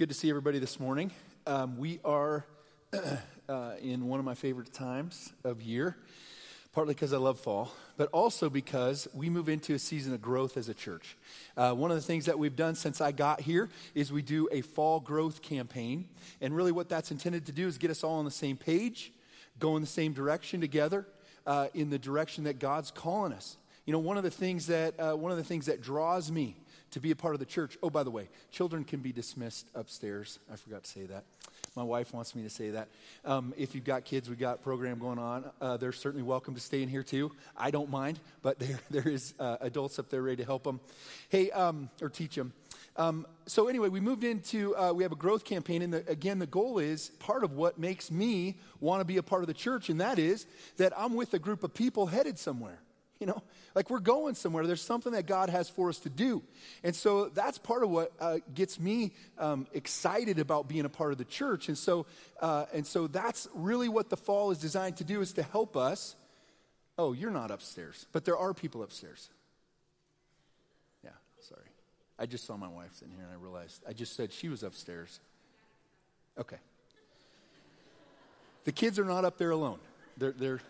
Good to see everybody this morning. Um, we are uh, in one of my favorite times of year, partly because I love fall, but also because we move into a season of growth as a church. Uh, one of the things that we've done since I got here is we do a fall growth campaign. And really, what that's intended to do is get us all on the same page, go in the same direction together, uh, in the direction that God's calling us. You know, one of the things that, uh, one of the things that draws me to be a part of the church. Oh, by the way, children can be dismissed upstairs. I forgot to say that. My wife wants me to say that. Um, if you've got kids, we've got program going on. Uh, they're certainly welcome to stay in here too. I don't mind, but there, there is uh, adults up there ready to help them. Hey, um, or teach them. Um, so anyway, we moved into, uh, we have a growth campaign, and the, again, the goal is part of what makes me want to be a part of the church, and that is that I'm with a group of people headed somewhere. You know, like we're going somewhere. There's something that God has for us to do. And so that's part of what uh, gets me um, excited about being a part of the church. And so, uh, and so that's really what the fall is designed to do is to help us. Oh, you're not upstairs, but there are people upstairs. Yeah, sorry. I just saw my wife in here and I realized I just said she was upstairs. Okay. The kids are not up there alone. They're, they're,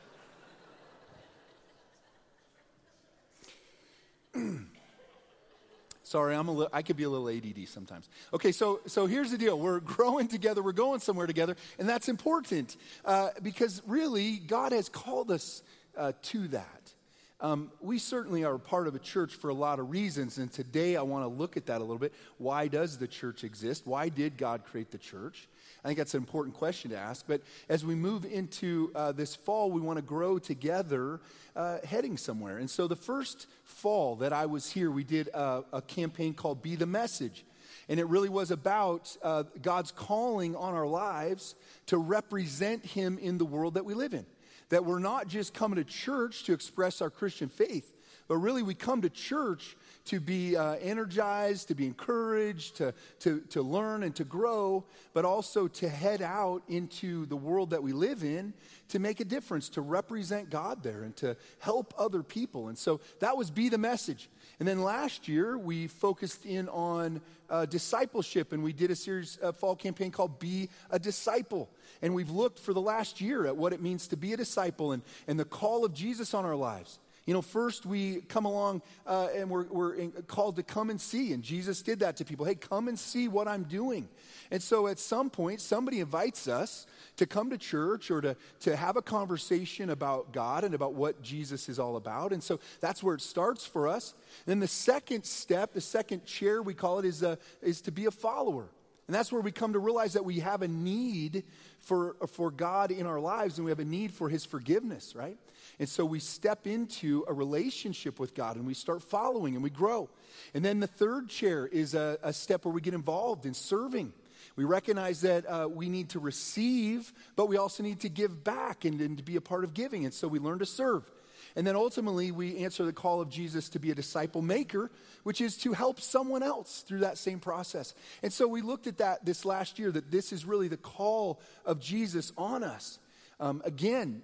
Sorry, I'm a I could be a little ADD sometimes. Okay, so, so here's the deal. We're growing together. We're going somewhere together. And that's important uh, because really, God has called us uh, to that. Um, we certainly are part of a church for a lot of reasons. And today I want to look at that a little bit. Why does the church exist? Why did God create the church? I think that's an important question to ask. But as we move into uh, this fall, we want to grow together uh, heading somewhere. And so the first fall that I was here, we did a, a campaign called Be the Message. And it really was about uh, God's calling on our lives to represent Him in the world that we live in. That we're not just coming to church to express our Christian faith, but really we come to church to be uh, energized, to be encouraged, to, to, to learn and to grow, but also to head out into the world that we live in to make a difference, to represent God there and to help other people. And so that was Be the Message. And then last year, we focused in on uh, discipleship and we did a series, a fall campaign called Be a Disciple. And we've looked for the last year at what it means to be a disciple and, and the call of Jesus on our lives. You know, first we come along uh, and we're, we're called to come and see, and Jesus did that to people. Hey, come and see what I'm doing. And so at some point, somebody invites us to come to church or to, to have a conversation about God and about what Jesus is all about. And so that's where it starts for us. then the second step, the second chair, we call it, is, a, is to be a follower. And that's where we come to realize that we have a need for, for God in our lives and we have a need for His forgiveness, right? And so we step into a relationship with God and we start following and we grow. And then the third chair is a, a step where we get involved in serving. We recognize that uh, we need to receive, but we also need to give back and, and to be a part of giving. And so we learn to serve. And then ultimately, we answer the call of Jesus to be a disciple maker, which is to help someone else through that same process. And so we looked at that this last year, that this is really the call of Jesus on us. Um, again,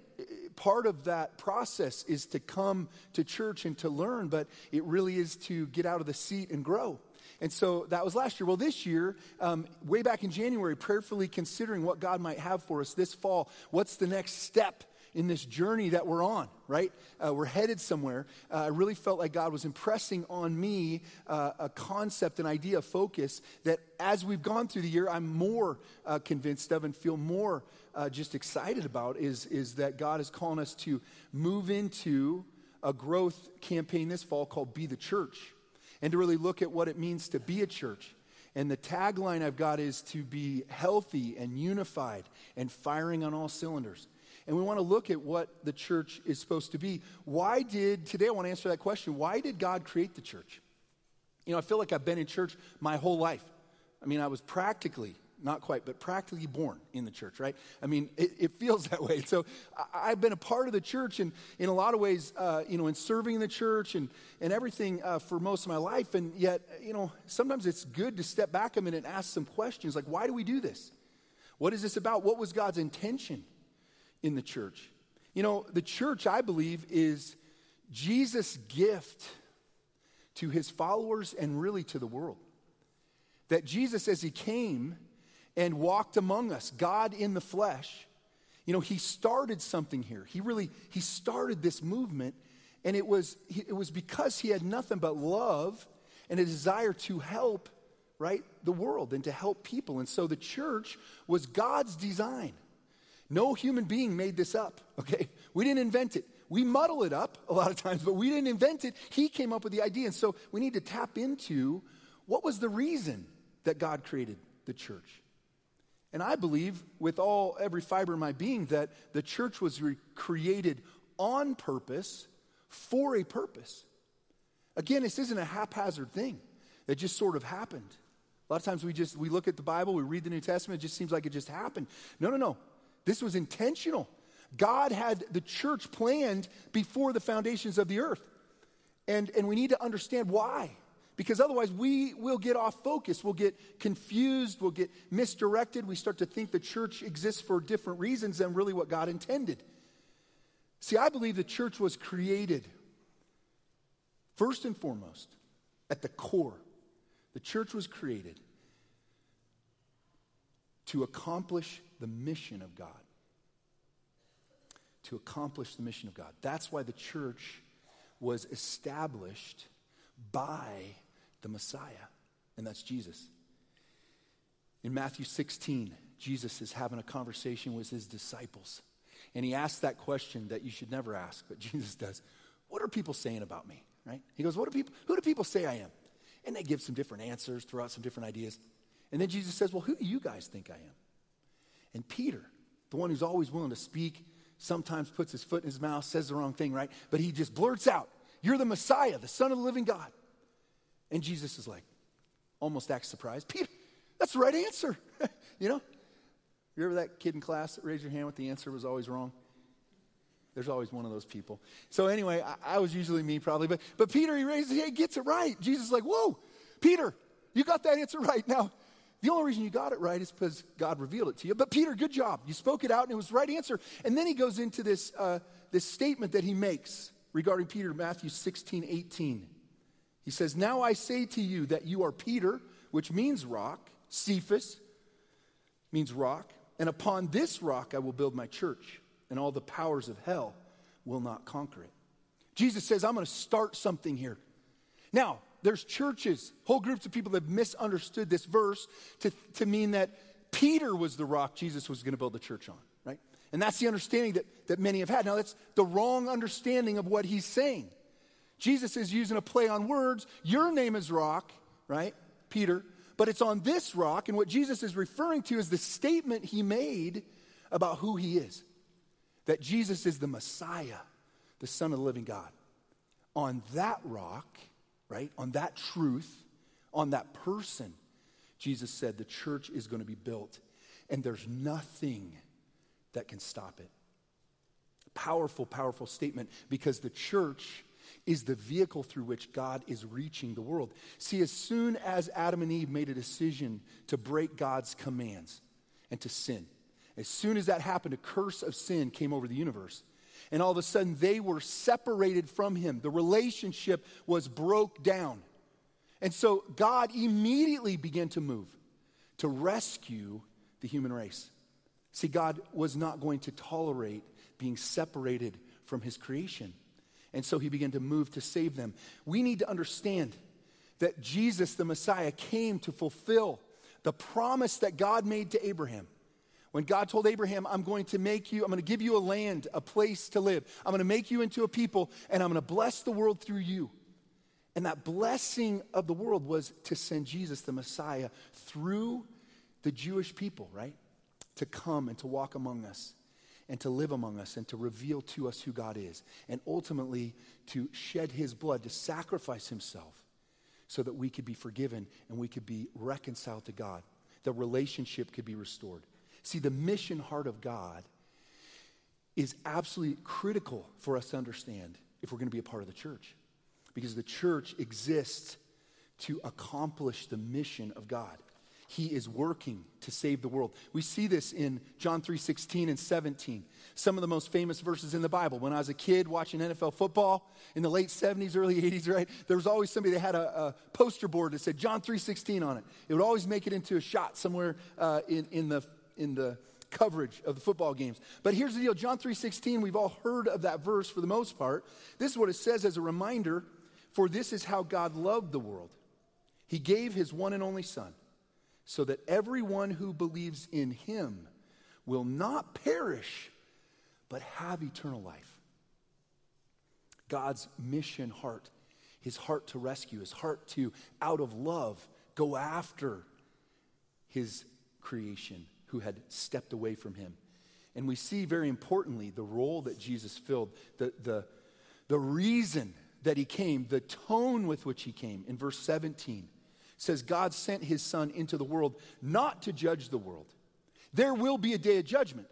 part of that process is to come to church and to learn, but it really is to get out of the seat and grow. And so that was last year. Well, this year, um, way back in January, prayerfully considering what God might have for us this fall, what's the next step in this journey that we're on, right? Uh, we're headed somewhere. Uh, I really felt like God was impressing on me uh, a concept, an idea, a focus that as we've gone through the year, I'm more uh, convinced of and feel more uh, just excited about is, is that God is calling us to move into a growth campaign this fall called Be the Church and to really look at what it means to be a church. And the tagline I've got is to be healthy and unified and firing on all cylinders. And we want to look at what the church is supposed to be. Why did, today I want to answer that question, why did God create the church? You know, I feel like I've been in church my whole life. I mean, I was practically not quite, but practically born in the church, right? I mean, it, it feels that way. So I, have been a part of the church and in a lot of ways, uh, you know, in serving the church and, and everything uh, for most of my life. And yet, you know, sometimes it's good to step back a minute and ask some questions like, why do we do this? What is this about? What was God's intention in the church? You know, the church, I believe, is Jesus' gift to his followers and really to the world. that Jesus, as he came and walked among us, God in the flesh, you know, he started something here. He really, he started this movement, and it was, it was because he had nothing but love and a desire to help, right, the world and to help people. And so the church was God's design. No human being made this up, okay? We didn't invent it. We muddle it up a lot of times, but we didn't invent it. He came up with the idea. And so we need to tap into what was the reason that God created the church. And I believe with all every fiber of my being that the church was re- created on purpose for a purpose. Again, this isn't a haphazard thing that just sort of happened. A lot of times we just we look at the Bible, we read the New Testament, it just seems like it just happened. No, no, no. This was intentional. God had the church planned before the foundations of the earth. And, and we need to understand why. Because otherwise, we will get off focus. We'll get confused. We'll get misdirected. We start to think the church exists for different reasons than really what God intended. See, I believe the church was created, first and foremost, at the core. The church was created to accomplish the mission of God to accomplish the mission of God. That's why the church was established by the Messiah, and that's Jesus. In Matthew 16, Jesus is having a conversation with his disciples. And he asks that question that you should never ask, but Jesus does. What are people saying about me? Right? He goes, What do people, who do people say I am? And they give some different answers, throw out some different ideas. And then Jesus says, Well, who do you guys think I am? And Peter, the one who's always willing to speak sometimes puts his foot in his mouth, says the wrong thing, right? But he just blurts out, You're the Messiah, the Son of the living God. And Jesus is like, almost acts surprised. Peter, that's the right answer. you know? You remember that kid in class that raised your hand with the answer was always wrong? There's always one of those people. So anyway, I, I was usually me probably, but, but Peter, he raises, he gets it right. Jesus is like, whoa, Peter, you got that answer right. Now, the only reason you got it right is because God revealed it to you. But Peter, good job. You spoke it out and it was the right answer. And then he goes into this, uh, this statement that he makes regarding Peter, Matthew 16, 18. He says, Now I say to you that you are Peter, which means rock. Cephas means rock. And upon this rock I will build my church, and all the powers of hell will not conquer it. Jesus says, I'm going to start something here. Now, there's churches, whole groups of people that misunderstood this verse to, to mean that Peter was the rock Jesus was going to build the church on, right? And that's the understanding that, that many have had. Now, that's the wrong understanding of what he's saying. Jesus is using a play on words. Your name is rock, right? Peter. But it's on this rock. And what Jesus is referring to is the statement he made about who he is that Jesus is the Messiah, the Son of the living God. On that rock, right? On that truth, on that person, Jesus said the church is going to be built, and there's nothing that can stop it. Powerful, powerful statement because the church is the vehicle through which God is reaching the world. See, as soon as Adam and Eve made a decision to break God's commands and to sin, as soon as that happened, a curse of sin came over the universe. And all of a sudden, they were separated from him. The relationship was broke down. And so God immediately began to move to rescue the human race. See, God was not going to tolerate being separated from his creation. And so he began to move to save them. We need to understand that Jesus, the Messiah, came to fulfill the promise that God made to Abraham. When God told Abraham, I'm going to make you, I'm going to give you a land, a place to live. I'm going to make you into a people, and I'm going to bless the world through you. And that blessing of the world was to send Jesus, the Messiah, through the Jewish people, right? To come and to walk among us and to live among us and to reveal to us who God is. And ultimately, to shed his blood, to sacrifice himself so that we could be forgiven and we could be reconciled to God. The relationship could be restored. See, the mission heart of God is absolutely critical for us to understand if we're going to be a part of the church. Because the church exists to accomplish the mission of God. he is working to save the world. We see this in John 3 16 and 17. Some of the most famous verses in the Bible. When I was a kid watching NFL football in the late 70s, early 80s, right? There was always somebody that had a, a poster board that said John 3 16 on it. It would always make it into a shot somewhere uh, in, in, the, in the coverage of the football games. But here's the deal John 3:16, we've all heard of that verse for the most part. This is what it says as a reminder for this is how God loved the world. He gave his one and only Son so that everyone who believes in him will not perish, but have eternal life. God's mission heart, his heart to rescue, his heart to, out of love, go after his creation who had stepped away from him. And we see very importantly the role that Jesus filled, the, the, the reason that he came, the tone with which he came in verse 17 says God sent his son into the world not to judge the world. There will be a day of judgment.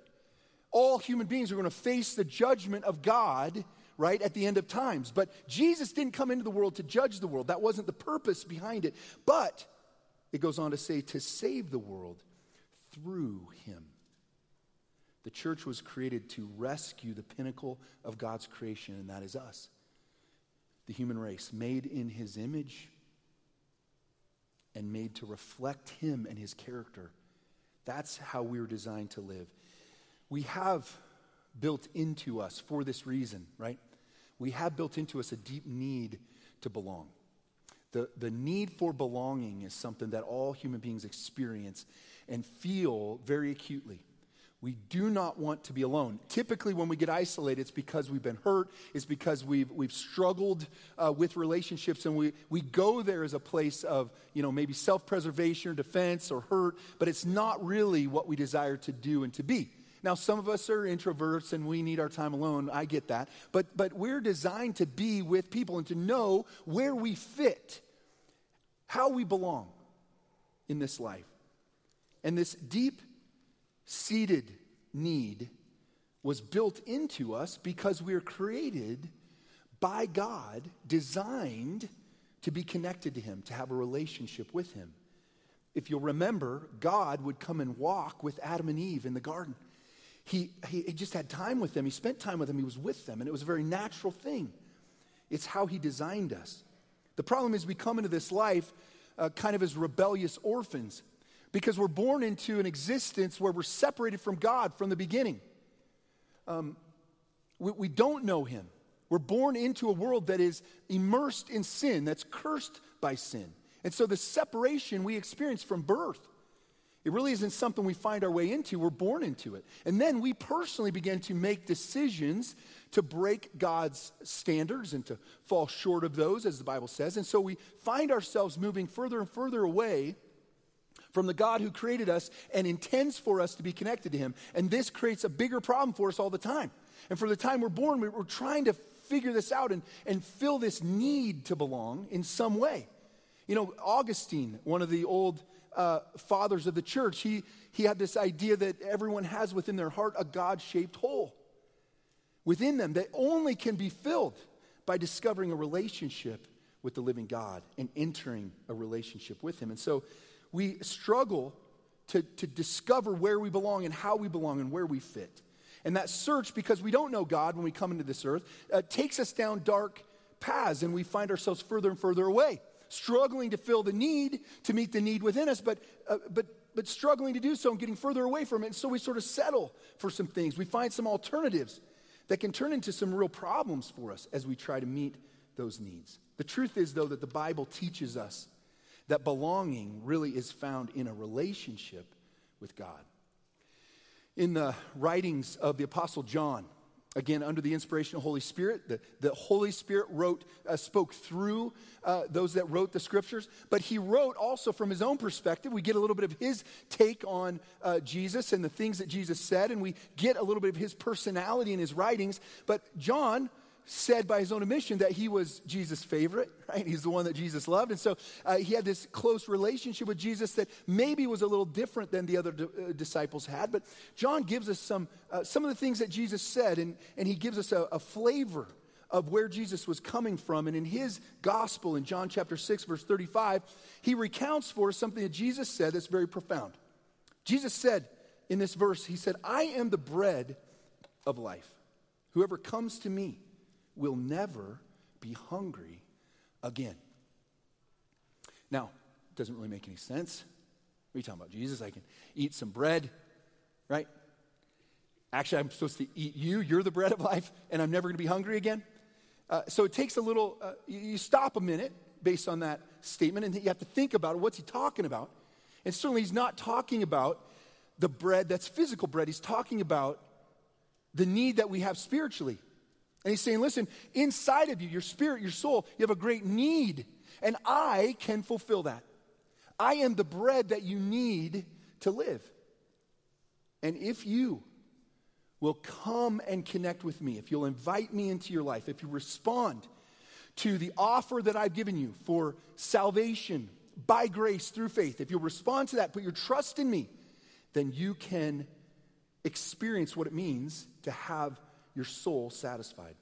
All human beings are going to face the judgment of God, right, at the end of times. But Jesus didn't come into the world to judge the world. That wasn't the purpose behind it. But it goes on to say to save the world through him. The church was created to rescue the pinnacle of God's creation, and that is us, the human race, made in his image and made to reflect Him and His character. That's how we were designed to live. We have built into us, for this reason, right? We have built into us a deep need to belong. The, the need for belonging is something that all human beings experience and feel very acutely. We do not want to be alone. Typically, when we get isolated, it's because we've been hurt, it's because we've, we've struggled uh, with relationships, and we, we go there as a place of, you know, maybe self preservation or defense or hurt, but it's not really what we desire to do and to be. Now, some of us are introverts and we need our time alone. I get that. But, but we're designed to be with people and to know where we fit, how we belong in this life. And this deep seated need was built into us because we are created by God, designed to be connected to Him, to have a relationship with Him. If you'll remember, God would come and walk with Adam and Eve in the garden. He, he, he just had time with them. He spent time with them. He was with them. And it was a very natural thing. It's how He designed us. The problem is, we come into this life uh, kind of as rebellious orphans because we're born into an existence where we're separated from God from the beginning. Um, we, we don't know Him. We're born into a world that is immersed in sin, that's cursed by sin. And so the separation we experience from birth, it really isn't something we find our way into. We're born into it. And then we personally begin to make decisions to break God's standards and to fall short of those, as the Bible says. And so we find ourselves moving further and further away from the God who created us and intends for us to be connected to Him. And this creates a bigger problem for us all the time. And for the time we're born, we're trying to figure this out and, and fill this need to belong in some way. You know, Augustine, one of the old uh, fathers of the church, he, he had this idea that everyone has within their heart a God shaped hole within them that only can be filled by discovering a relationship with the living God and entering a relationship with Him. And so we struggle to, to discover where we belong and how we belong and where we fit. And that search, because we don't know God when we come into this earth, uh, takes us down dark paths and we find ourselves further and further away, struggling to fill the need, to meet the need within us, but, uh, but, but struggling to do so and getting further away from it. And so we sort of settle for some things. We find some alternatives that can turn into some real problems for us as we try to meet those needs. The truth is, though, that the Bible teaches us that belonging really is found in a relationship with God. In the writings of the Apostle John, again under the inspiration of the Holy Spirit, the, the Holy Spirit wrote, uh, spoke through uh, those that wrote the scriptures, but he wrote also from his own perspective. We get a little bit of his take on uh, Jesus and the things that Jesus said, and we get a little bit of his personality in his writings. But John, said by his own admission that he was Jesus' favorite, right? He's the one that Jesus loved. And so uh, he had this close relationship with Jesus that maybe was a little different than the other d- uh, disciples had. But John gives us some, uh, some of the things that Jesus said, and, and he gives us a, a flavor of where Jesus was coming from. And in his gospel, in John chapter 6, verse 35, he recounts for us something that Jesus said that's very profound. Jesus said in this verse, He said, I am the bread of life. Whoever comes to me will never be hungry again. Now, it doesn't really make any sense. What are you talking about? Jesus, I can eat some bread, right? Actually, I'm supposed to eat you. You're the bread of life, and I'm never going to be hungry again. Uh, so it takes a little, uh, you stop a minute based on that statement, and you have to think about. What's he talking about? And certainly, he's not talking about the bread that's physical bread. He's talking about the need that we have spiritually. And he's saying, listen, inside of you, your spirit, your soul, you have a great need, and I can fulfill that. I am the bread that you need to live. And if you will come and connect with me, if you'll invite me into your life, if you respond to the offer that I've given you for salvation by grace through faith, if you'll respond to that, put your trust in me, then you can experience what it means to have your soul satisfied.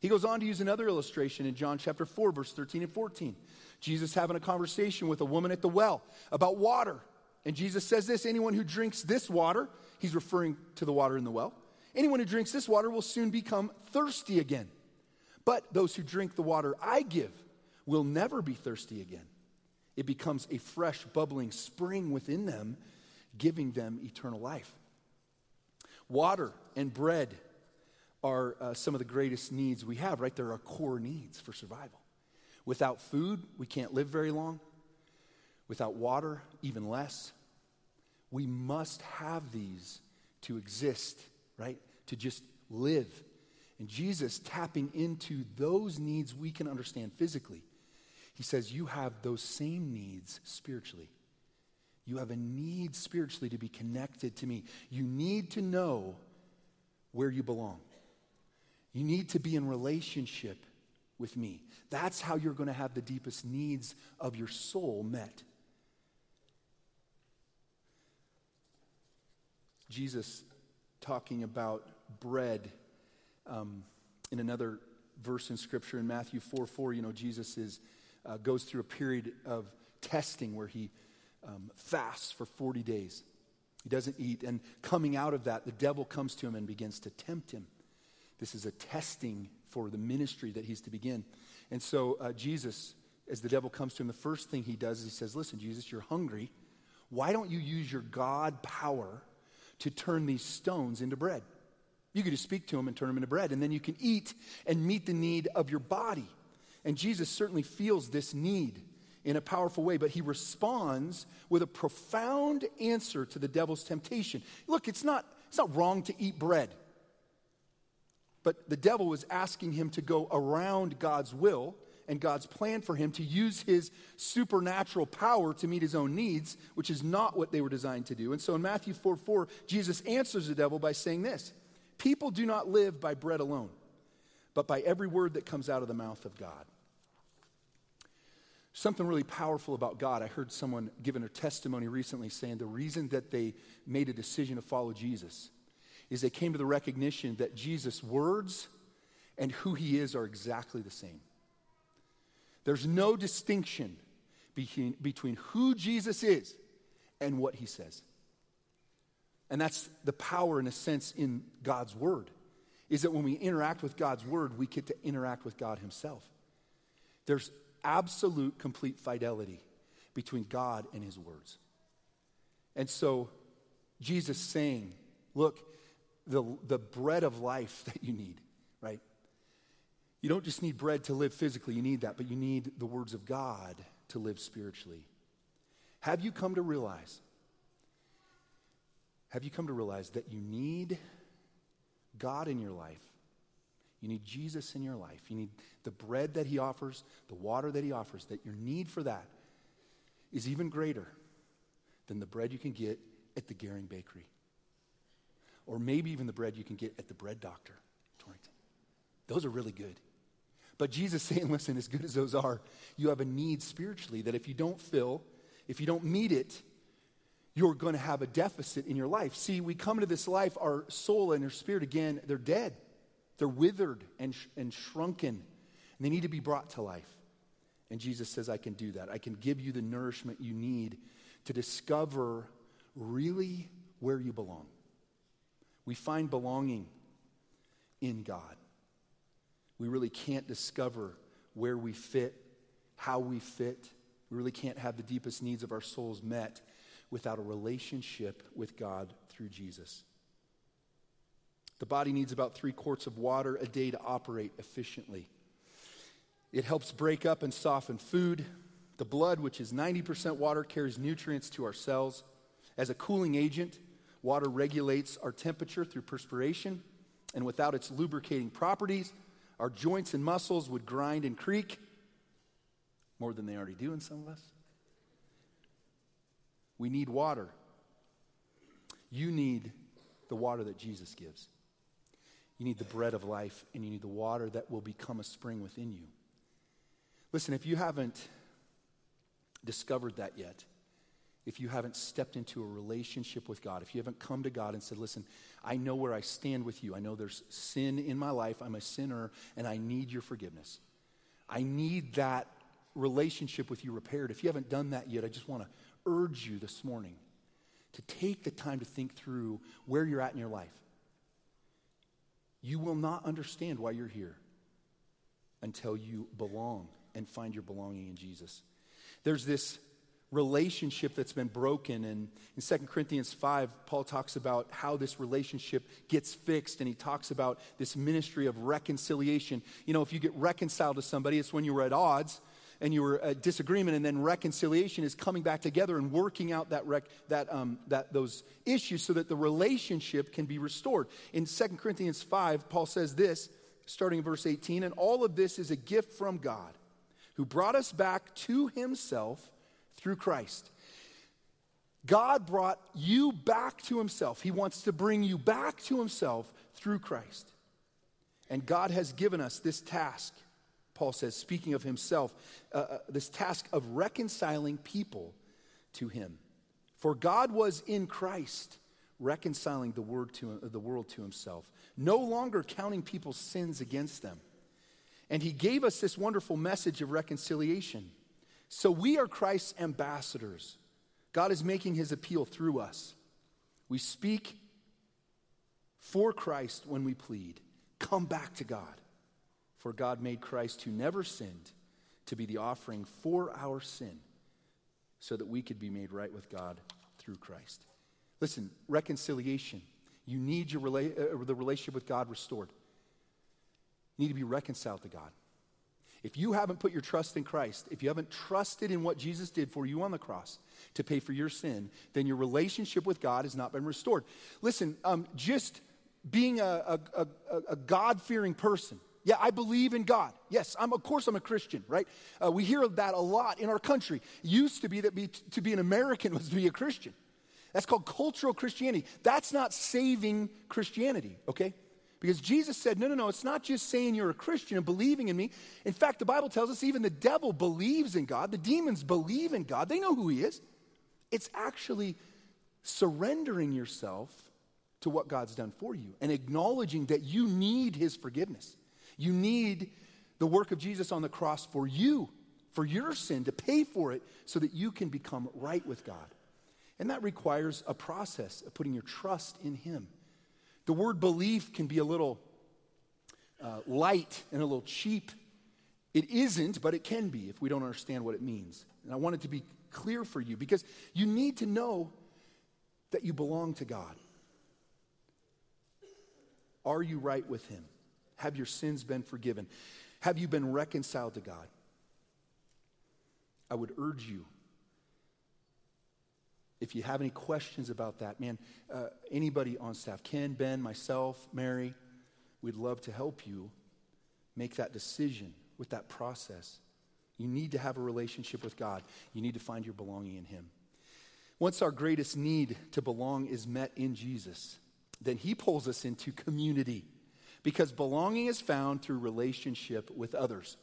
He goes on to use another illustration in John chapter 4, verse 13 and 14. Jesus having a conversation with a woman at the well about water. And Jesus says this anyone who drinks this water, he's referring to the water in the well, anyone who drinks this water will soon become thirsty again. But those who drink the water I give will never be thirsty again. It becomes a fresh, bubbling spring within them, giving them eternal life. Water and bread are uh, some of the greatest needs we have, right? They're our core needs for survival. Without food, we can't live very long. Without water, even less. We must have these to exist, right? To just live. And Jesus tapping into those needs we can understand physically. He says, You have those same needs spiritually. You have a need spiritually to be connected to me. You need to know where you belong. You need to be in relationship with me. That's how you're going to have the deepest needs of your soul met. Jesus talking about bread um, in another verse in Scripture in Matthew 4 4, you know, Jesus is, uh, goes through a period of testing where he um, fasts for 40 days. He doesn't eat. And coming out of that, the devil comes to him and begins to tempt him. This is a testing for the ministry that he's to begin. And so, uh, Jesus, as the devil comes to him, the first thing he does is he says, Listen, Jesus, you're hungry. Why don't you use your God power to turn these stones into bread? You could just speak to him and turn them into bread, and then you can eat and meet the need of your body. And Jesus certainly feels this need in a powerful way, but he responds with a profound answer to the devil's temptation. Look, it's not, it's not wrong to eat bread. But the devil was asking him to go around God's will and God's plan for him to use his supernatural power to meet his own needs, which is not what they were designed to do. And so in Matthew 4 4, Jesus answers the devil by saying this People do not live by bread alone, but by every word that comes out of the mouth of God something really powerful about God. I heard someone giving a testimony recently saying the reason that they made a decision to follow Jesus is they came to the recognition that Jesus' words and who he is are exactly the same. There's no distinction between, between who Jesus is and what he says. And that's the power, in a sense, in God's word, is that when we interact with God's word, we get to interact with God himself. There's absolute, complete fidelity between God and his words. And so, Jesus saying, Look, the, the bread of life that you need, right? You don't just need bread to live physically, you need that, but you need the words of God to live spiritually. Have you come to realize? Have you come to realize that you need God in your life you need Jesus in your life. You need the bread that He offers, the water that He offers, that your need for that is even greater than the bread you can get at the Gehring Bakery. Or maybe even the bread you can get at the bread doctor, Torrington. Those are really good. But Jesus saying, listen, as good as those are, you have a need spiritually that if you don't fill, if you don't meet it, you're going to have a deficit in your life. See, we come into this life, our soul and our spirit, again, they're dead. They're withered and, sh- and shrunken, and they need to be brought to life. And Jesus says, I can do that. I can give you the nourishment you need to discover really where you belong. We find belonging in God. We really can't discover where we fit, how we fit. We really can't have the deepest needs of our souls met without a relationship with God through Jesus. The body needs about three quarts of water a day to operate efficiently. It helps break up and soften food. The blood, which is 90% water, carries nutrients to our cells. As a cooling agent, water regulates our temperature through perspiration, and without its lubricating properties, our joints and muscles would grind and creak more than they already do in some of us. We need water. You need the water that Jesus gives. You need the bread of life, and you need the water that will become a spring within you. Listen, if you haven't discovered that yet, if you haven't stepped into a relationship with God, if you haven't come to God and said, Listen, I know where I stand with you. I know there's sin in my life. I'm a sinner, and I need your forgiveness. I need that relationship with you repaired. If you haven't done that yet, I just want to urge you this morning to take the time to think through where you're at in your life. You will not understand why you're here until you belong and find your belonging in Jesus. There's this relationship that's been broken. And in 2 Corinthians 5, Paul talks about how this relationship gets fixed, and he talks about this ministry of reconciliation. You know, if you get reconciled to somebody, it's when you were at odds and you were at disagreement, and then reconciliation is coming back together and working out that, rec- that, um, that those issues so that the relationship can be restored. In 2 Corinthians 5, Paul says this, starting in verse 18, and all of this is a gift from God who brought us back to himself through Christ. God brought you back to himself. He wants to bring you back to himself through Christ. And God has given us this task, Paul says, speaking of himself, uh, uh, this task of reconciling people to him. For God was in Christ reconciling the, word to, the world to himself, no longer counting people's sins against them. And he gave us this wonderful message of reconciliation. So we are Christ's ambassadors. God is making his appeal through us. We speak for Christ when we plead. Come back to God. For God made Christ, who never sinned, to be the offering for our sin, so that we could be made right with God through Christ. Listen, reconciliation. You need your rela- uh, the relationship with God restored. You need to be reconciled to God. If you haven't put your trust in Christ, if you haven't trusted in what Jesus did for you on the cross to pay for your sin, then your relationship with God has not been restored. Listen, um, just being a, a, a, a God fearing person, yeah, I believe in God. Yes, I'm, of course I'm a Christian, right? Uh, we hear that a lot in our country. It used to be that be, to be an American was to be a Christian. That's called cultural Christianity. That's not saving Christianity, okay? Because Jesus said, no, no, no, it's not just saying you're a Christian and believing in me. In fact, the Bible tells us even the devil believes in God, the demons believe in God, they know who he is. It's actually surrendering yourself to what God's done for you and acknowledging that you need his forgiveness. You need the work of Jesus on the cross for you, for your sin, to pay for it so that you can become right with God. And that requires a process of putting your trust in him. The word belief can be a little uh, light and a little cheap. It isn't, but it can be if we don't understand what it means. And I want it to be clear for you because you need to know that you belong to God. Are you right with Him? Have your sins been forgiven? Have you been reconciled to God? I would urge you if you have any questions about that, man, uh, anybody on staff, Ken, Ben, myself, Mary, we'd love to help you make that decision with that process. You need to have a relationship with God, you need to find your belonging in Him. Once our greatest need to belong is met in Jesus, then He pulls us into community because belonging is found through relationship with others.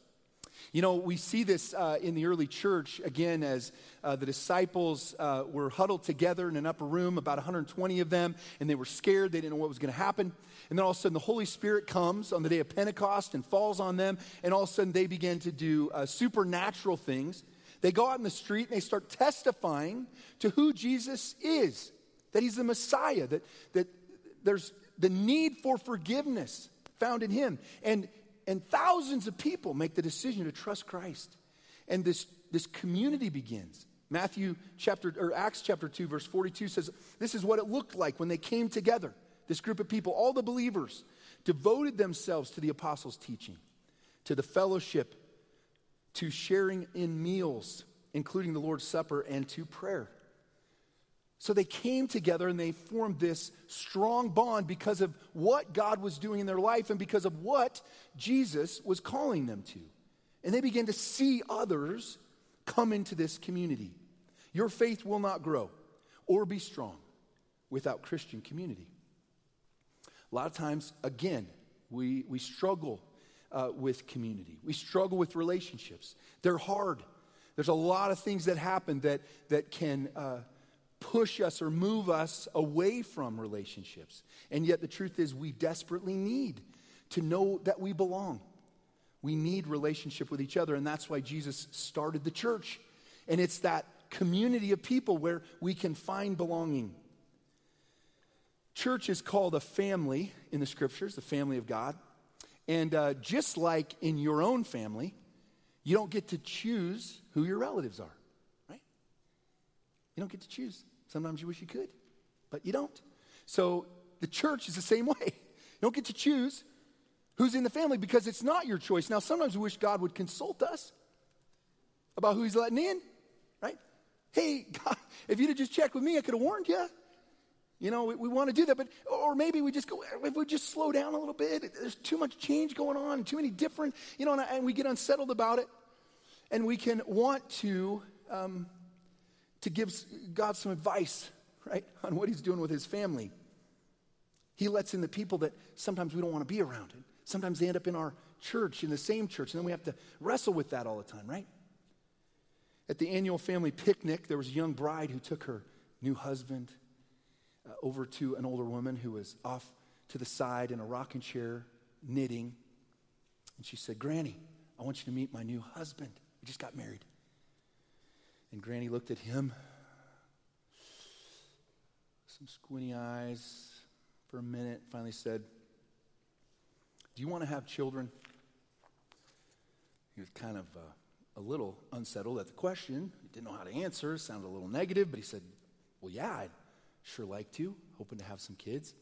You know, we see this uh, in the early church again as uh, the disciples uh, were huddled together in an upper room, about 120 of them, and they were scared. They didn't know what was going to happen. And then all of a sudden, the Holy Spirit comes on the day of Pentecost and falls on them, and all of a sudden, they begin to do uh, supernatural things. They go out in the street and they start testifying to who Jesus is, that he's the Messiah, that, that there's the need for forgiveness found in him. And and thousands of people make the decision to trust Christ. And this, this community begins. Matthew chapter, or Acts chapter 2, verse 42 says, This is what it looked like when they came together. This group of people, all the believers, devoted themselves to the apostles' teaching, to the fellowship, to sharing in meals, including the Lord's Supper, and to prayer. So they came together and they formed this strong bond because of what God was doing in their life and because of what Jesus was calling them to. And they began to see others come into this community. Your faith will not grow or be strong without Christian community. A lot of times, again, we, we struggle uh, with community. We struggle with relationships. They're hard. There's a lot of things that happen that, that can uh, push us or move us away from relationships. And yet, the truth is, we desperately need to know that we belong. We need relationship with each other, and that's why Jesus started the church. And it's that community of people where we can find belonging. Church is called a family in the scriptures, the family of God. And uh, just like in your own family, you don't get to choose who your relatives are, right? You don't get to choose. Sometimes you wish you could, but you don't. So the church is the same way. You don't get to choose who's in the family because it's not your choice. Now, sometimes we wish God would consult us about who He's letting in, right? Hey, God, if you'd have just checked with me, I could have warned you. You know, we, we want to do that, but or maybe we just go, if we just slow down a little bit. There's too much change going on, too many different, you know, and, and we get unsettled about it, and we can want to um, to give God some advice, right, on what he's doing with his family. He lets in the people that sometimes we don't want to be around. And sometimes they end up in our church, in the same church, and then we have to wrestle with that all the time, right? At the annual family picnic, there was a young bride who took her new husband uh, over to an older woman who was off to the side in a rocking chair knitting. And she said, Granny, I want you to meet my new husband. We just got married. And Granny looked at him, some squinty eyes for a minute, finally said, Do you want to have children? He was kind of uh, a little unsettled at the question. He didn't know how to answer, sounded a little negative, but he said, Well, yeah, I'd sure like to, hoping to have some kids.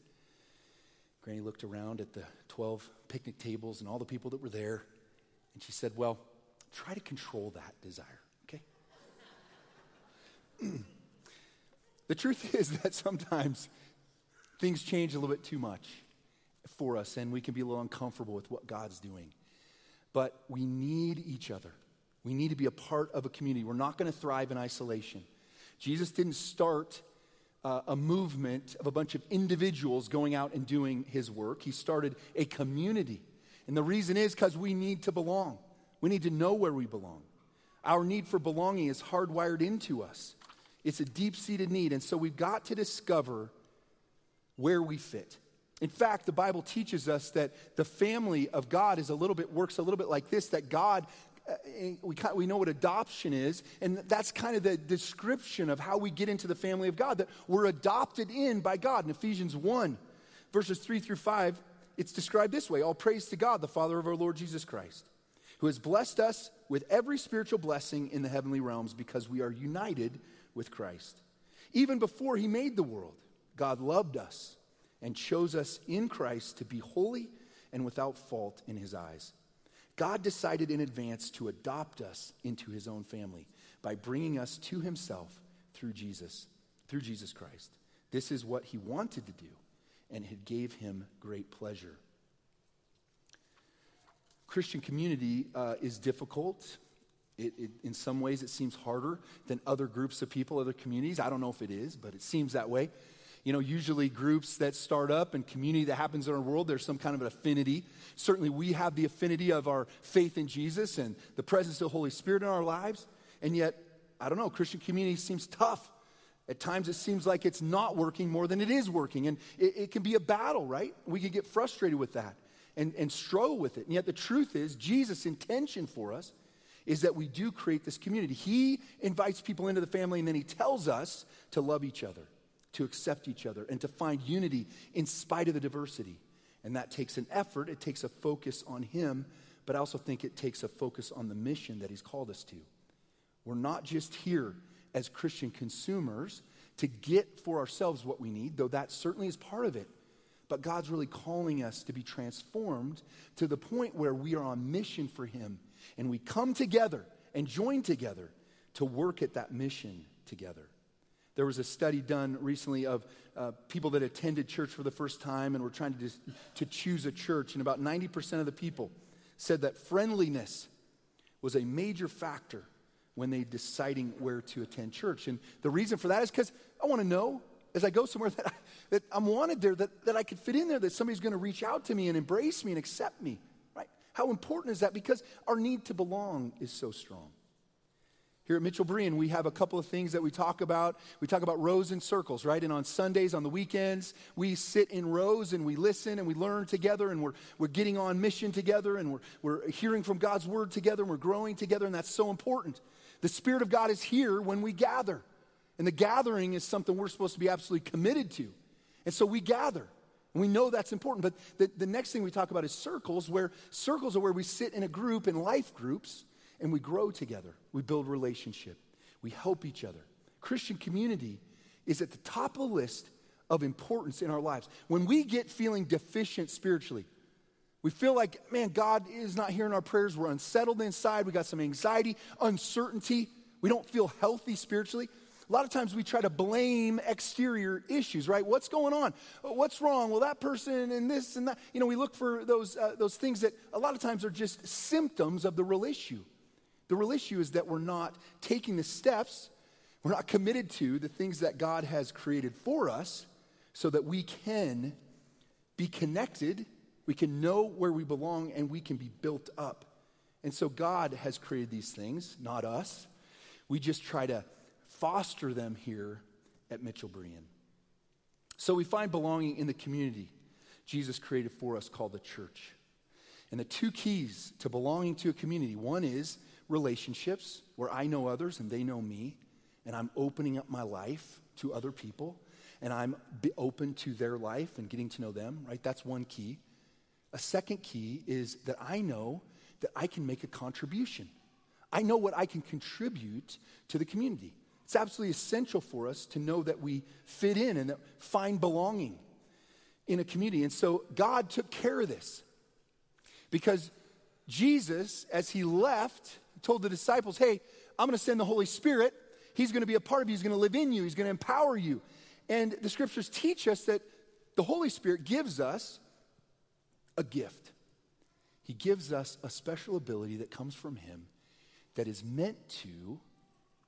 Granny looked around at the 12 picnic tables and all the people that were there, and she said, Well, try to control that desire. the truth is that sometimes things change a little bit too much for us, and we can be a little uncomfortable with what God's doing. But we need each other. We need to be a part of a community. We're not going to thrive in isolation. Jesus didn't start uh, a movement of a bunch of individuals going out and doing his work, he started a community. And the reason is because we need to belong, we need to know where we belong. Our need for belonging is hardwired into us. It's a deep seated need. And so we've got to discover where we fit. In fact, the Bible teaches us that the family of God is a little bit, works a little bit like this that God, uh, we, we know what adoption is, and that's kind of the description of how we get into the family of God, that we're adopted in by God. In Ephesians 1, verses 3 through 5, it's described this way All praise to God, the Father of our Lord Jesus Christ, who has blessed us with every spiritual blessing in the heavenly realms because we are united with Christ. Even before he made the world, God loved us and chose us in Christ to be holy and without fault in his eyes. God decided in advance to adopt us into his own family by bringing us to himself through Jesus, through Jesus Christ. This is what he wanted to do, and it gave him great pleasure. Christian community uh, is difficult. It, it, in some ways, it seems harder than other groups of people, other communities. I don't know if it is, but it seems that way. You know, usually groups that start up and community that happens in our world, there's some kind of an affinity. Certainly, we have the affinity of our faith in Jesus and the presence of the Holy Spirit in our lives. And yet, I don't know, Christian community seems tough. At times, it seems like it's not working more than it is working. And it, it can be a battle, right? We can get frustrated with that and, and struggle with it. And yet, the truth is, Jesus' intention for us is that we do create this community. He invites people into the family, and then he tells us to love each other to accept each other and to find unity in spite of the diversity. And that takes an effort, it takes a focus on Him, but I also think it takes a focus on the mission that He's called us to. We're not just here as Christian consumers to get for ourselves what we need, though that certainly is part of it. But God's really calling us to be transformed to the point where we are on mission for Him and we come together and join together to work at that mission together. There was a study done recently of uh, people that attended church for the first time and were trying to, dis- to choose a church, and about 90% of the people said that friendliness was a major factor when they deciding where to attend church. And the reason for that is because I want to know as I go somewhere that, I, that I'm wanted there, that, that I could fit in there, that somebody's going to reach out to me and embrace me and accept me, right? How important is that? Because our need to belong is so strong. Here at Mitchell Berean, we have a couple of things that we talk about. We talk about rows and circles, right? And on Sundays, on the weekends, we sit in rows and we listen and we learn together and we're, we're getting on mission together and we're, we're hearing from God's word together and we're growing together, and that's so important. The Spirit of God is here when we gather. And the gathering is something we're supposed to be absolutely committed to. And so we gather. And we know that's important. But the, the next thing we talk about is circles, where circles are where we sit in a group, in life groups, and we grow together. We build relationship. We help each other. Christian community is at the top of the list of importance in our lives. When we get feeling deficient spiritually, we feel like, man, God is not hearing our prayers. We're unsettled inside. We got some anxiety, uncertainty. We don't feel healthy spiritually. A lot of times we try to blame exterior issues, right? What's going on? What's wrong? Well, that person and this and that. You know, we look for those, uh, those things that a lot of times are just symptoms of the real issue. The real issue is that we're not taking the steps, we're not committed to the things that God has created for us so that we can be connected, we can know where we belong, and we can be built up. And so God has created these things, not us. We just try to foster them here at Mitchell Berean. So we find belonging in the community Jesus created for us called the church. And the two keys to belonging to a community one is relationships where I know others and they know me, and I'm opening up my life to other people, and I'm open to their life and getting to know them, right? That's one key. A second key is that I know that I can make a contribution. I know what I can contribute to the community. It's absolutely essential for us to know that we fit in and that find belonging in a community. And so God took care of this because Jesus, as he left, told the disciples, Hey, I'm going to send the Holy Spirit. He's going to be a part of you. He's going to live in you. He's going to empower you. And the scriptures teach us that the Holy Spirit gives us a gift. He gives us a special ability that comes from Him that is meant to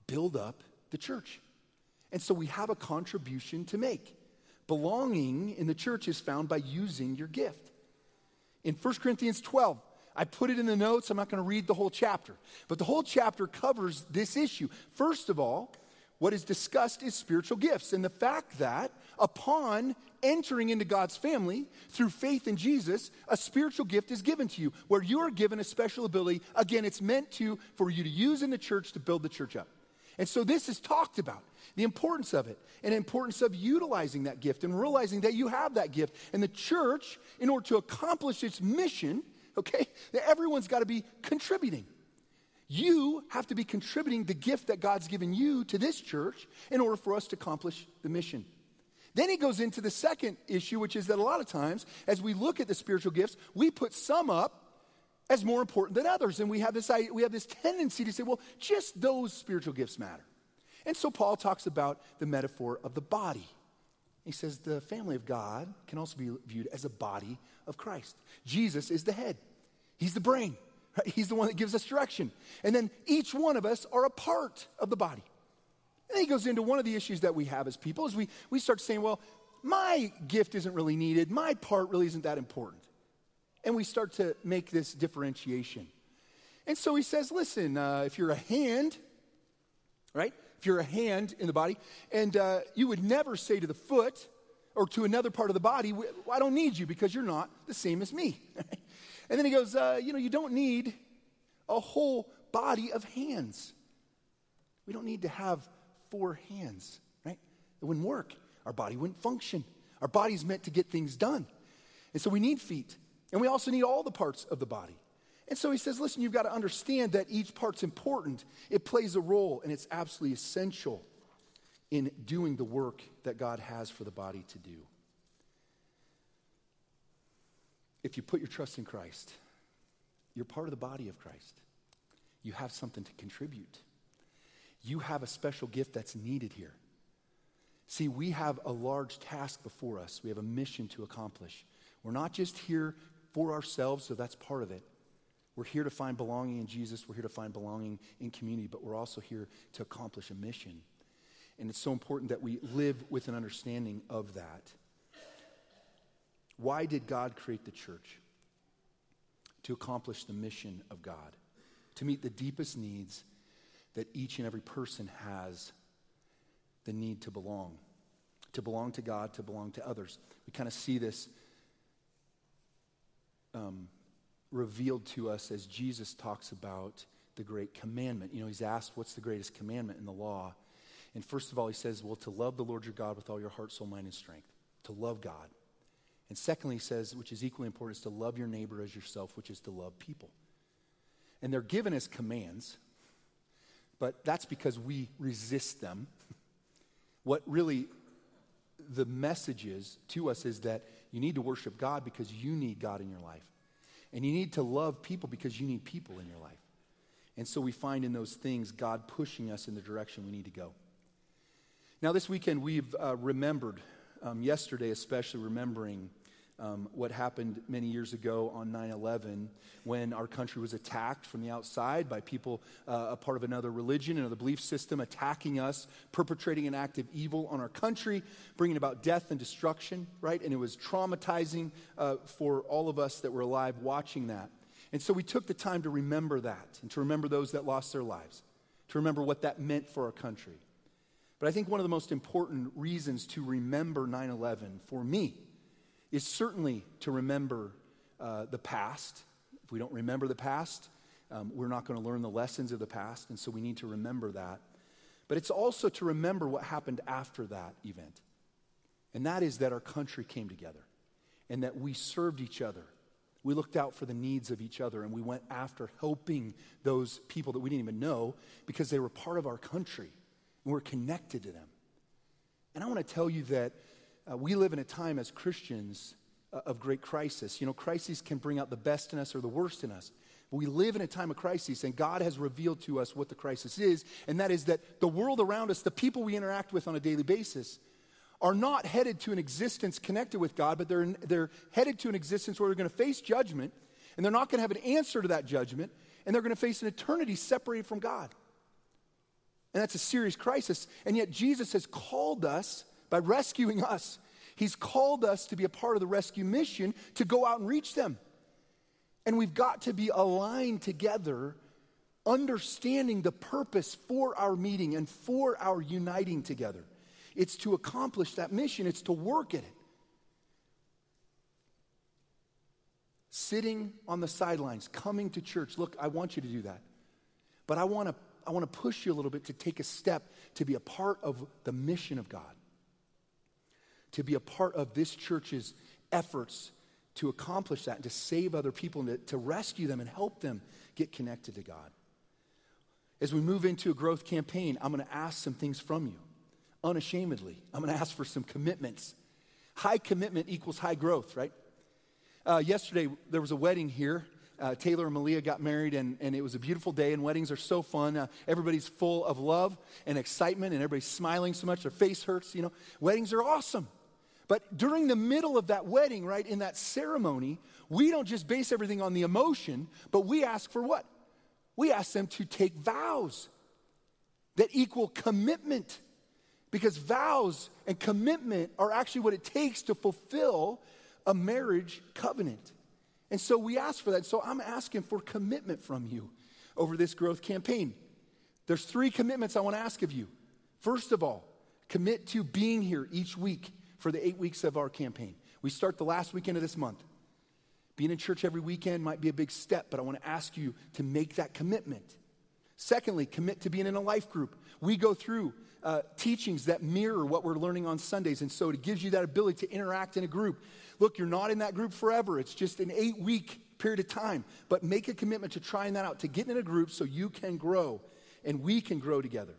build up the church. And so we have a contribution to make. Belonging in the church is found by using your gift. In 1 Corinthians 12, I put it in the notes. I'm not going to read the whole chapter. But the whole chapter covers this issue. First of all, what is discussed is spiritual gifts and the fact that upon entering into God's family through faith in Jesus, a spiritual gift is given to you where you are given a special ability. Again, it's meant to for you to use in the church to build the church up. And so this is talked about the importance of it and importance of utilizing that gift and realizing that you have that gift. And the church, in order to accomplish its mission, okay? That everyone's got to be contributing. You have to be contributing the gift that God's given you to this church in order for us to accomplish the mission. Then he goes into the second issue, which is that a lot of times, as we look at the spiritual gifts, we put some up as more important than others. And we have this, we have this tendency to say, well, just those spiritual gifts matter. And so Paul talks about the metaphor of the body. He says the family of God can also be viewed as a body of Christ. Jesus is the head, He's the brain, right? He's the one that gives us direction. And then each one of us are a part of the body. And he goes into one of the issues that we have as people is we, we start saying, well, my gift isn't really needed. My part really isn't that important. And we start to make this differentiation. And so he says, listen, uh, if you're a hand, right? If you're a hand in the body, and uh, you would never say to the foot or to another part of the body, I don't need you because you're not the same as me. and then he goes, uh, you know, you don't need a whole body of hands. We don't need to have four hands, right? It wouldn't work. Our body wouldn't function. Our body's meant to get things done. And so we need feet. And we also need all the parts of the body. And so he says, listen, you've got to understand that each part's important. It plays a role, and it's absolutely essential in doing the work that God has for the body to do. If you put your trust in Christ, you're part of the body of Christ. You have something to contribute. You have a special gift that's needed here. See, we have a large task before us. We have a mission to accomplish. We're not just here for ourselves, so that's part of it. We're here to find belonging in Jesus. We're here to find belonging in community, but we're also here to accomplish a mission. And it's so important that we live with an understanding of that. Why did God create the church? To accomplish the mission of God, to meet the deepest needs that each and every person has the need to belong, to belong to God, to belong to others. We kind of see this um, revealed to us as Jesus talks about the great commandment. You know, he's asked, What's the greatest commandment in the law? And first of all, he says, Well, to love the Lord your God with all your heart, soul, mind, and strength. To love God. And secondly, he says, which is equally important, is to love your neighbor as yourself, which is to love people. And they're given as commands, but that's because we resist them. what really the message is to us is that you need to worship God because you need God in your life. And you need to love people because you need people in your life. And so we find in those things God pushing us in the direction we need to go. Now, this weekend, we've uh, remembered, um, yesterday especially, remembering um, what happened many years ago on 9 11 when our country was attacked from the outside by people, uh, a part of another religion, another belief system, attacking us, perpetrating an act of evil on our country, bringing about death and destruction, right? And it was traumatizing uh, for all of us that were alive watching that. And so we took the time to remember that and to remember those that lost their lives, to remember what that meant for our country. But I think one of the most important reasons to remember 9 11 for me is certainly to remember uh, the past. If we don't remember the past, um, we're not going to learn the lessons of the past, and so we need to remember that. But it's also to remember what happened after that event. And that is that our country came together and that we served each other. We looked out for the needs of each other and we went after helping those people that we didn't even know because they were part of our country and we're connected to them. And I want to tell you that uh, we live in a time as Christians uh, of great crisis. You know, crises can bring out the best in us or the worst in us. But we live in a time of crisis, and God has revealed to us what the crisis is, and that is that the world around us, the people we interact with on a daily basis, are not headed to an existence connected with God, but they're, they're headed to an existence where they're going to face judgment, and they're not going to have an answer to that judgment, and they're going to face an eternity separated from God. And that's a serious crisis. And yet, Jesus has called us by rescuing us. He's called us to be a part of the rescue mission to go out and reach them. And we've got to be aligned together, understanding the purpose for our meeting and for our uniting together. It's to accomplish that mission, it's to work at it. Sitting on the sidelines, coming to church. Look, I want you to do that. But I want to I want to push you a little bit to take a step to be a part of the mission of God to be a part of this church's efforts to accomplish that and to save other people and to, to rescue them and help them get connected to God. As we move into a growth campaign, I'm going to ask some things from you unashamedly. I'm going to ask for some commitments. High commitment equals high growth, right? Uh, yesterday, there was a wedding here. Uh, Taylor and Malia got married, and, and it was a beautiful day, and weddings are so fun. Uh, everybody's full of love and excitement, and everybody's smiling so much their face hurts. You know, weddings are awesome. But during the middle of that wedding, right, in that ceremony, we don't just base everything on the emotion, but we ask for what? We ask them to take vows that equal commitment Because vows and commitment are actually what it takes to fulfill a marriage covenant. And so we ask for that. So I'm asking for commitment from you over this growth campaign. There's three commitments I want to ask of you. First of all, commit to being here each week for the eight weeks of our campaign. We start the last weekend of this month. Being in church every weekend might be a big step, but I want to ask you to make that commitment. Secondly, commit to being in a life group. We go through uh, teachings that mirror what we're learning on Sundays, and so it gives you that ability to interact in a group. Look, you're not in that group forever, it's just an eight week period of time, but make a commitment to trying that out, to getting in a group so you can grow and we can grow together.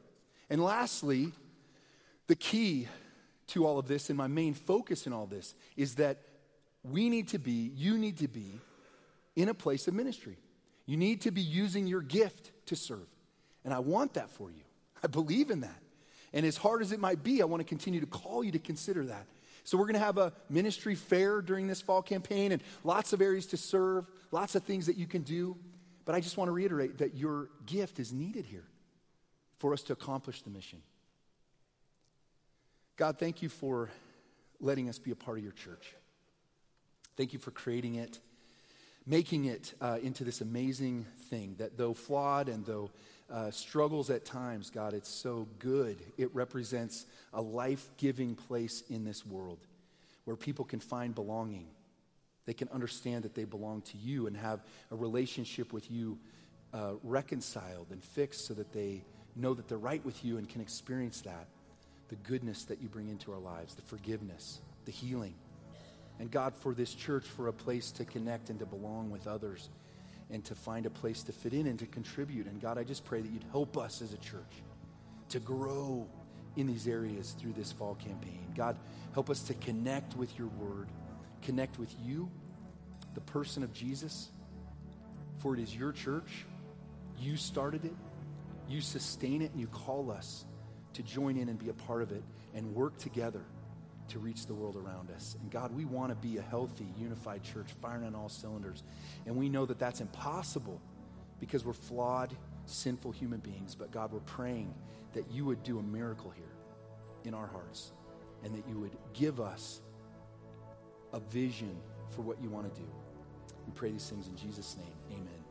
And lastly, the key to all of this and my main focus in all this is that we need to be, you need to be in a place of ministry. You need to be using your gift to serve. And I want that for you. I believe in that. And as hard as it might be, I want to continue to call you to consider that. So, we're going to have a ministry fair during this fall campaign and lots of areas to serve, lots of things that you can do. But I just want to reiterate that your gift is needed here for us to accomplish the mission. God, thank you for letting us be a part of your church. Thank you for creating it, making it uh, into this amazing thing that, though flawed and though uh, struggles at times, God, it's so good. It represents a life giving place in this world where people can find belonging. They can understand that they belong to you and have a relationship with you uh, reconciled and fixed so that they know that they're right with you and can experience that the goodness that you bring into our lives, the forgiveness, the healing. And God, for this church, for a place to connect and to belong with others and to find a place to fit in and to contribute. And God, I just pray that you'd help us as a church to grow in these areas through this fall campaign. God, help us to connect with your word, connect with you, the person of Jesus. For it is your church. You started it, you sustain it, and you call us to join in and be a part of it and work together to reach the world around us. And God, we want to be a healthy, unified church, firing on all cylinders. And we know that that's impossible because we're flawed, sinful human beings. But God, we're praying that you would do a miracle here in our hearts and that you would give us a vision for what you want to do. We pray these things in Jesus' name. Amen.